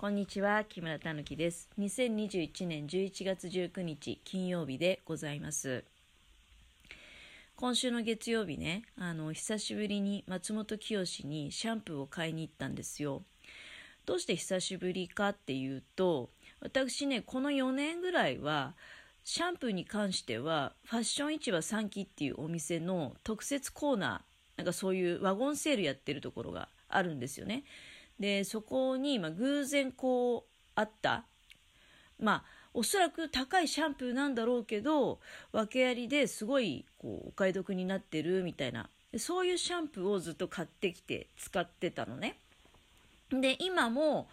こんにちは、木村たぬきです。2021年11月19日金曜日でございます。今週の月曜日ね、あの、久しぶりに松本清にシャンプーを買いに行ったんですよ。どうして久しぶりかっていうと、私ね、この4年ぐらいは、シャンプーに関しては、ファッション市場3期っていうお店の特設コーナー、なんかそういうワゴンセールやってるところがあるんですよね。で、そこに、まあ、偶然こう、あった、まあ、おそらく高いシャンプーなんだろうけど、訳ありですごい、こう、お買い得になってるみたいな、そういうシャンプーをずっと買ってきて使ってたのね。で、今も、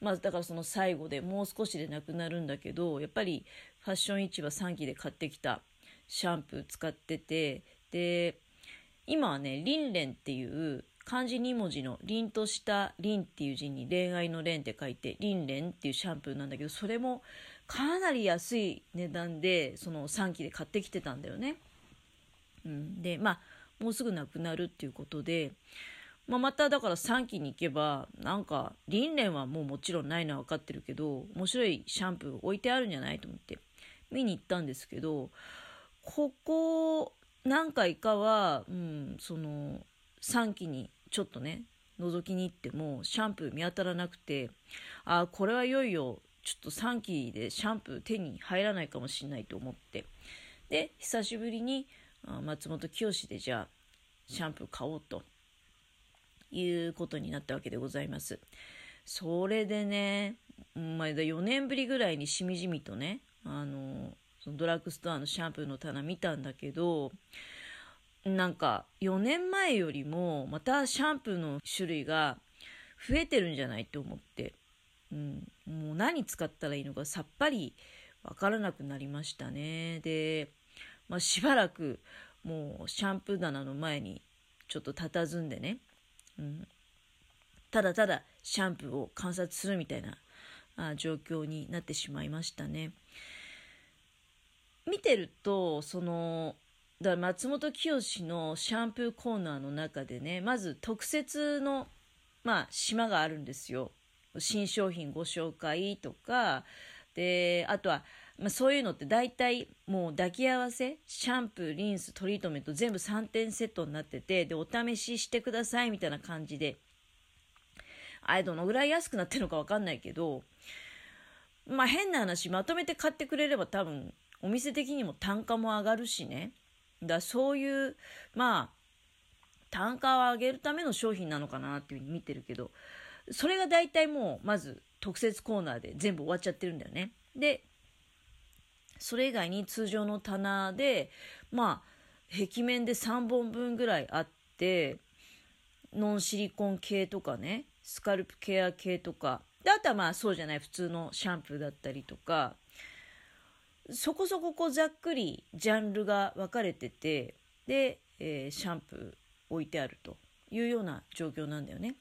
まあ、だからその最後でもう少しでなくなるんだけど、やっぱりファッション市場3期で買ってきたシャンプー使ってて、で、今はね、リンレンっていう漢字2文字の凛とした凛っていう字に恋愛の恋って書いて凛蓮っていうシャンプーなんだけどそれもかなり安い値段でその3期で買ってきてたんだよね。うん、でまあもうすぐなくなるっていうことで、まあ、まただから3期に行けばなんか凛蓮はもうもちろんないのは分かってるけど面白いシャンプー置いてあるんじゃないと思って見に行ったんですけどここ何回かは、うん、その3期にちょっとね覗きに行ってもシャンプー見当たらなくてあこれはいよいよ。ちょっと3期でシャンプー手に入らないかもしれないと思って。で久しぶりに松本清でじゃあシャンプー買おうと。いうことになったわけでございます。それでね、まあ、4年ぶりぐらいにしみじみとねあのそのドラッグストアのシャンプーの棚見たんだけどなんか4年前よりもまたシャンプーの種類が増えてるんじゃないって思って、うん、もう何使ったらいいのかさっぱりわからなくなりましたね。で、まあ、しばらくもうシャンプー棚の前にちょっと佇んでね、うん、ただただシャンプーを観察するみたいなあ状況になってしまいましたね。見てるとそのだから松本清のシャンプーコーナーの中でね、まず特設の、まあ、島があるんですよ。新商品ご紹介とか、で、あとは、まあ、そういうのって大体もう抱き合わせ、シャンプー、リンス、トリートメント全部3点セットになってて、で、お試ししてくださいみたいな感じで、あれどのぐらい安くなってるのかわかんないけど、まあ変な話、まとめて買ってくれれば多分、お店的にも単価も上がるしね。だそういう、まあ、単価を上げるための商品なのかなっていうふうに見てるけど、それが大体もう、まず特設コーナーで全部終わっちゃってるんだよね。で、それ以外に通常の棚で、まあ、壁面で3本分ぐらいあって、ノンシリコン系とかね、スカルプケア系とか、であとはまあそうじゃない普通のシャンプーだったりとか、そこそここうざっくりジャンルが分かれててで、えー、シャンプー置いてあるというような状況なんだよね。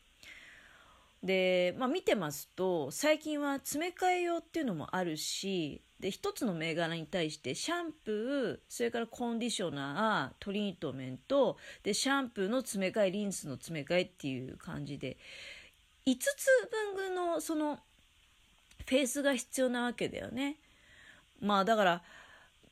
で、まあ、見てますと最近は詰め替え用っていうのもあるしで一つの銘柄に対してシャンプーそれからコンディショナートリートメントでシャンプーの詰め替えリンスの詰め替えっていう感じで5つ分のそのフェースが必要なわけだよね。まあだから、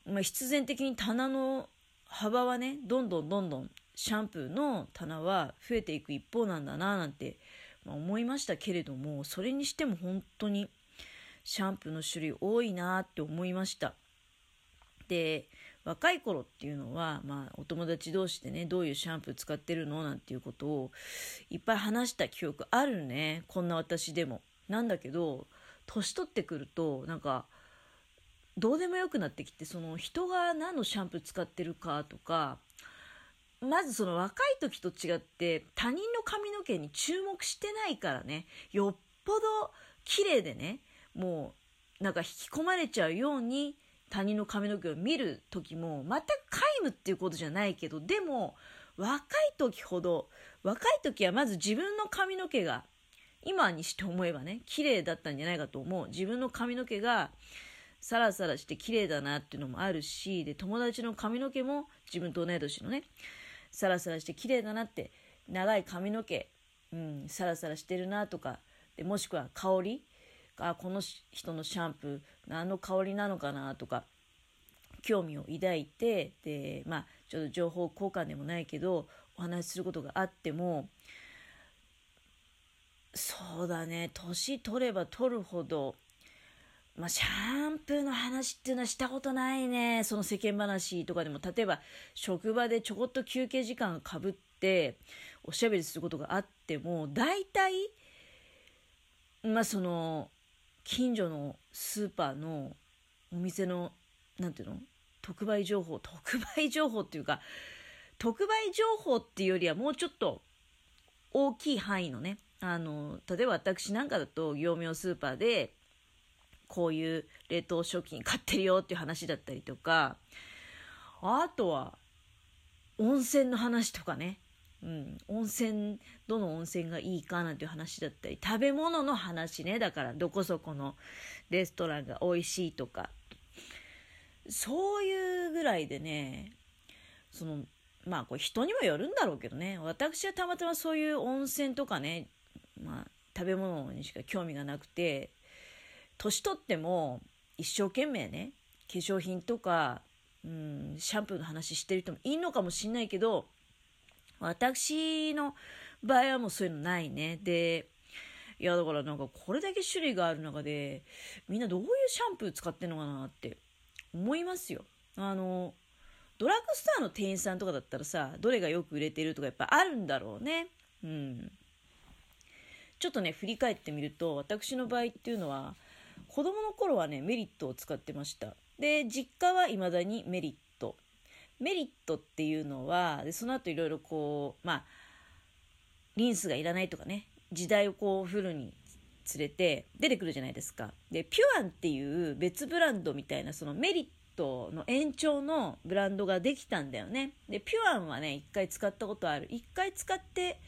まあ、必然的に棚の幅はねどんどんどんどんシャンプーの棚は増えていく一方なんだななんて、思いましたけれどもそれにしても本当にシャンプーの種類多いなって思いました。で若い頃っていうのは、まあ、お友達同士でねどういうシャンプー使ってるのなんていうことをいっぱい話した記憶あるね。こんな私でも。なんだけど年取ってくるとなんかどうでもよくなってきてその人が何のシャンプー使ってるかとかまずその若い時と違って他人の髪の毛に注目してないからねよっぽど綺麗でねもうなんか引き込まれちゃうように他人の髪の毛を見る時も全く皆無っていうことじゃないけどでも若い時ほど若い時はまず自分の髪の毛が今にして思えばね綺麗だったんじゃないかと思う。自分の髪の毛がサラサラして綺麗だなっていうのもあるしで友達の髪の毛も自分と同い年のねサラサラして綺麗だなって長い髪の毛、うん、サラサラしてるなとかでもしくは香りあこの人のシャンプー何の香りなのかなとか興味を抱いてでまあちょっと情報交換でもないけどお話しすることがあってもそうだね年取れば取るほどまあ、シャンプーの話っていうのはしたことないね。その世間話とかでも、例えば職場でちょこっと休憩時間かぶっておしゃべりすることがあっても、大体、まあその、近所のスーパーのお店の、なんていうの？特売情報、特売情報っていうか、特売情報っていうよりはもうちょっと大きい範囲のね、あの、例えば私なんかだと業務用スーパーで、こういう冷凍食品買ってるよっていう話だったりとか、あとは、温泉の話とかね。うん、温泉、どの温泉がいいかなんていう話だったり、食べ物の話ね。だから、どこそこのレストランが美味しいとか。そういうぐらいでね、その、まあ、これ人にもよるんだろうけどね。私はたまたまそういう温泉とかね、まあ、食べ物にしか興味がなくて、年取っても一生懸命ね化粧品とか、うん、シャンプーの話してる人もいいのかもしんないけど私の場合はもうそういうのないね。でいやだからなんかこれだけ種類がある中でみんなどういうシャンプー使ってんのかなって思いますよ。あのドラッグストアの店員さんとかだったらさどれがよく売れてるとかやっぱあるんだろうね。うん。ちょっとね振り返ってみると私の場合っていうのは子供の頃はね、メリットを使ってました。で、実家は未だにメリット。メリットっていうのは、でその後いろいろこう、まあ、リンスがいらないとかね、時代をこうフルに連れて出てくるじゃないですか。で、ピュアンっていう別ブランドみたいな、そのメリットの延長のブランドができたんだよね。で、ピュアンはね、一回使ったことある。一回使って、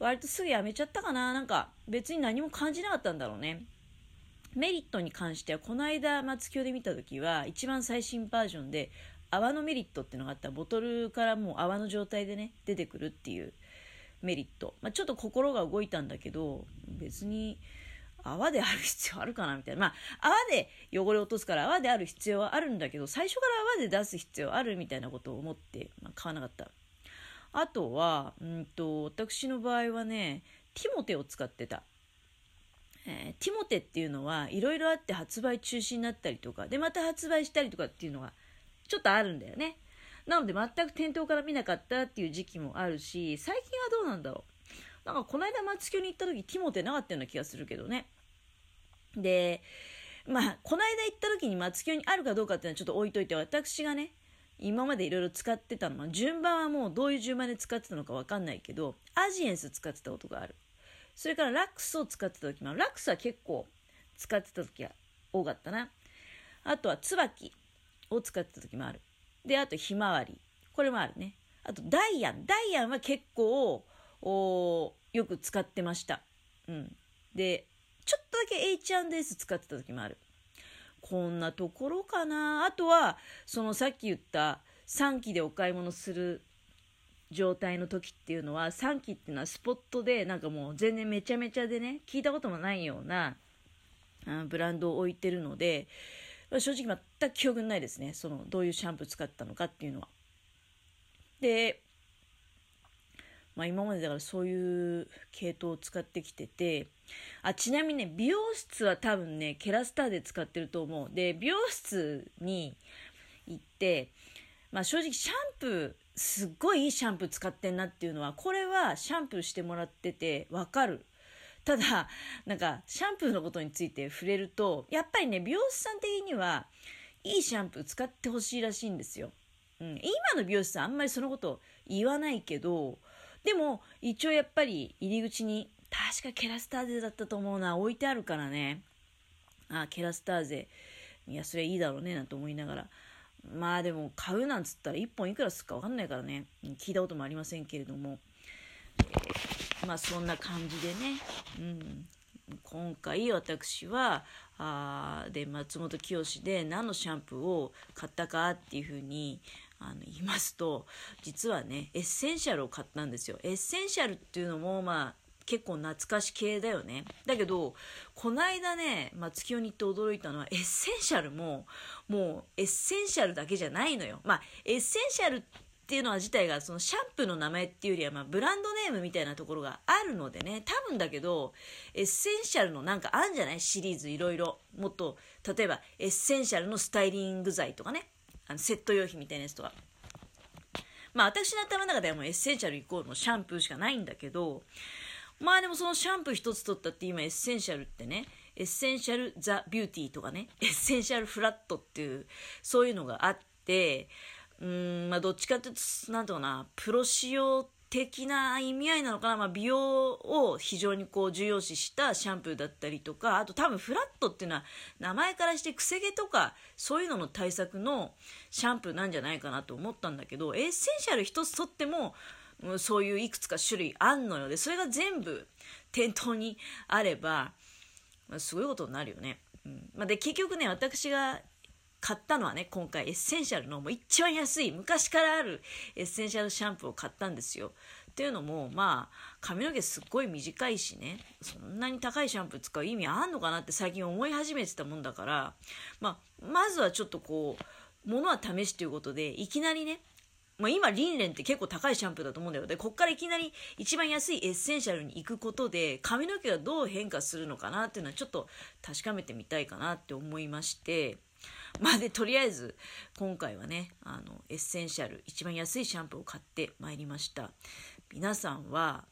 割とすぐやめちゃったかな。なんか別に何も感じなかったんだろうね。メリットに関しては、この間、松清で見た時は、一番最新バージョンで、泡のメリットっていうのがあったボトルからもう泡の状態でね、出てくるっていうメリット。まあ、ちょっと心が動いたんだけど、別に、泡である必要あるかなみたいな。まあ、泡で汚れ落とすから泡である必要はあるんだけど、最初から泡で出す必要あるみたいなことを思って、まあ、買わなかった。あとは、うんと、私の場合はね、ティモテを使ってた。えー、ティモテっていうのはいろいろあって発売中止になったりとか、で、また発売したりとかっていうのがちょっとあるんだよね。なので全く店頭から見なかったっていう時期もあるし、最近はどうなんだろう。なんかこの間松京に行った時ティモテなかったような気がするけどね。で、まあ、この間行った時に松京にあるかどうかっていうのはちょっと置いといて、私がね、今までいろいろ使ってたのは、順番はもうどういう順番で使ってたのかわかんないけど、アジエンス使ってたことがある。それからラックスを使ってた時も、ラックスは結構使ってた時が多かったな。あとは椿を使ってた時もある。で、あとひまわり。これもあるね。あとダイアン。ダイアンは結構、よく使ってました。うん。で、ちょっとだけ H&S 使ってた時もある。こんなところかな。あとは、そのさっき言った3期でお買い物する状態の時っていうのは3期っていうのはスポットでなんかもう全然めちゃめちゃでね聞いたこともないようなブランドを置いてるので正直全く記憶ないですねそのどういうシャンプー使ったのかっていうのは。で、まあ、今までだからそういう系統を使ってきててあちなみにね美容室は多分ねケラスターで使ってると思うで美容室に行ってまあ正直シャンプーすっごいいいシャンプー使ってんなっていうのは、これはシャンプーしてもらっててわかる。ただ、なんか、シャンプーのことについて触れると、やっぱりね、美容師さん的には、いいシャンプー使ってほしいらしいんですよ。うん、今の美容師さんあんまりそのこと言わないけど、でも、一応やっぱり入り口に、確かケラスターゼだったと思うな、置いてあるからね。あ、ケラスターゼ。いや、それいいだろうね、なんて思いながら。まあでも買うなんつったら1本いくらするか分かんないからね。聞いたこともありませんけれども、えー、まあそんな感じでね、うん、今回私はあで松本清で何のシャンプーを買ったかっていうふうにあの言いますと実はねエッセンシャルを買ったんですよ。エッセンシャルっていうのもまあ結構懐かし系だよね。だけど、こないだね、まあ、月夜に行って驚いたのは、エッセンシャルも、もう、エッセンシャルだけじゃないのよ。まあ、エッセンシャルっていうのは自体が、そのシャンプーの名前っていうよりは、まあ、ブランドネームみたいなところがあるのでね、多分だけど、エッセンシャルのなんかあるんじゃない？シリーズいろいろ。もっと、例えば、エッセンシャルのスタイリング剤とかね、あのセット用品みたいなやつとか。まあ私の頭の中ではもうエッセンシャルイコールのシャンプーしかないんだけど、まあでもそのシャンプー一つ取ったって今エッセンシャルってね、エッセンシャルザ・ビューティーとかね、エッセンシャルフラットっていう、そういうのがあって、うん、まあどっちかっていうと、なんとかな、プロ仕様的な意味合いなのかな、まあ、美容を非常にこう重要視したシャンプーだったりとかあと多分フラットっていうのは名前からしてくせ毛とかそういうのの対策のシャンプーなんじゃないかなと思ったんだけどエッセンシャル一つとってもそういういくつか種類あんのよでそれが全部店頭にあれば、まあ、すごいことになるよね。うんまあ、で結局ね私が買ったのはね、今回エッセンシャルのもう一番安い、昔からあるエッセンシャルシャンプーを買ったんですよ。っていうのも、まあ、髪の毛すっごい短いしね、そんなに高いシャンプー使う意味あんのかなって最近思い始めてたもんだから、まあ、まずはちょっとこう、ものは試しということで、いきなりね、まあ、今、リンレンって結構高いシャンプーだと思うんだよ。で、こっからいきなり一番安いエッセンシャルに行くことで、髪の毛がどう変化するのかなっていうのはちょっと確かめてみたいかなって思いまして、まあで、とりあえず、今回はね、あの、エッセンシャル、一番安いシャンプーを買ってまいりました。皆さんは、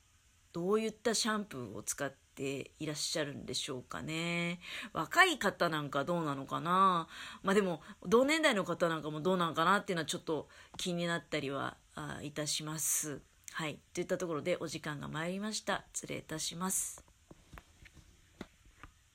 どういったシャンプーを使っていらっしゃるんでしょうかね。若い方なんかどうなのかなまあでも、同年代の方なんかもどうなのかなっていうのはちょっと気になったりはいたします。はい。といったところでお時間が参りました。失礼いたします。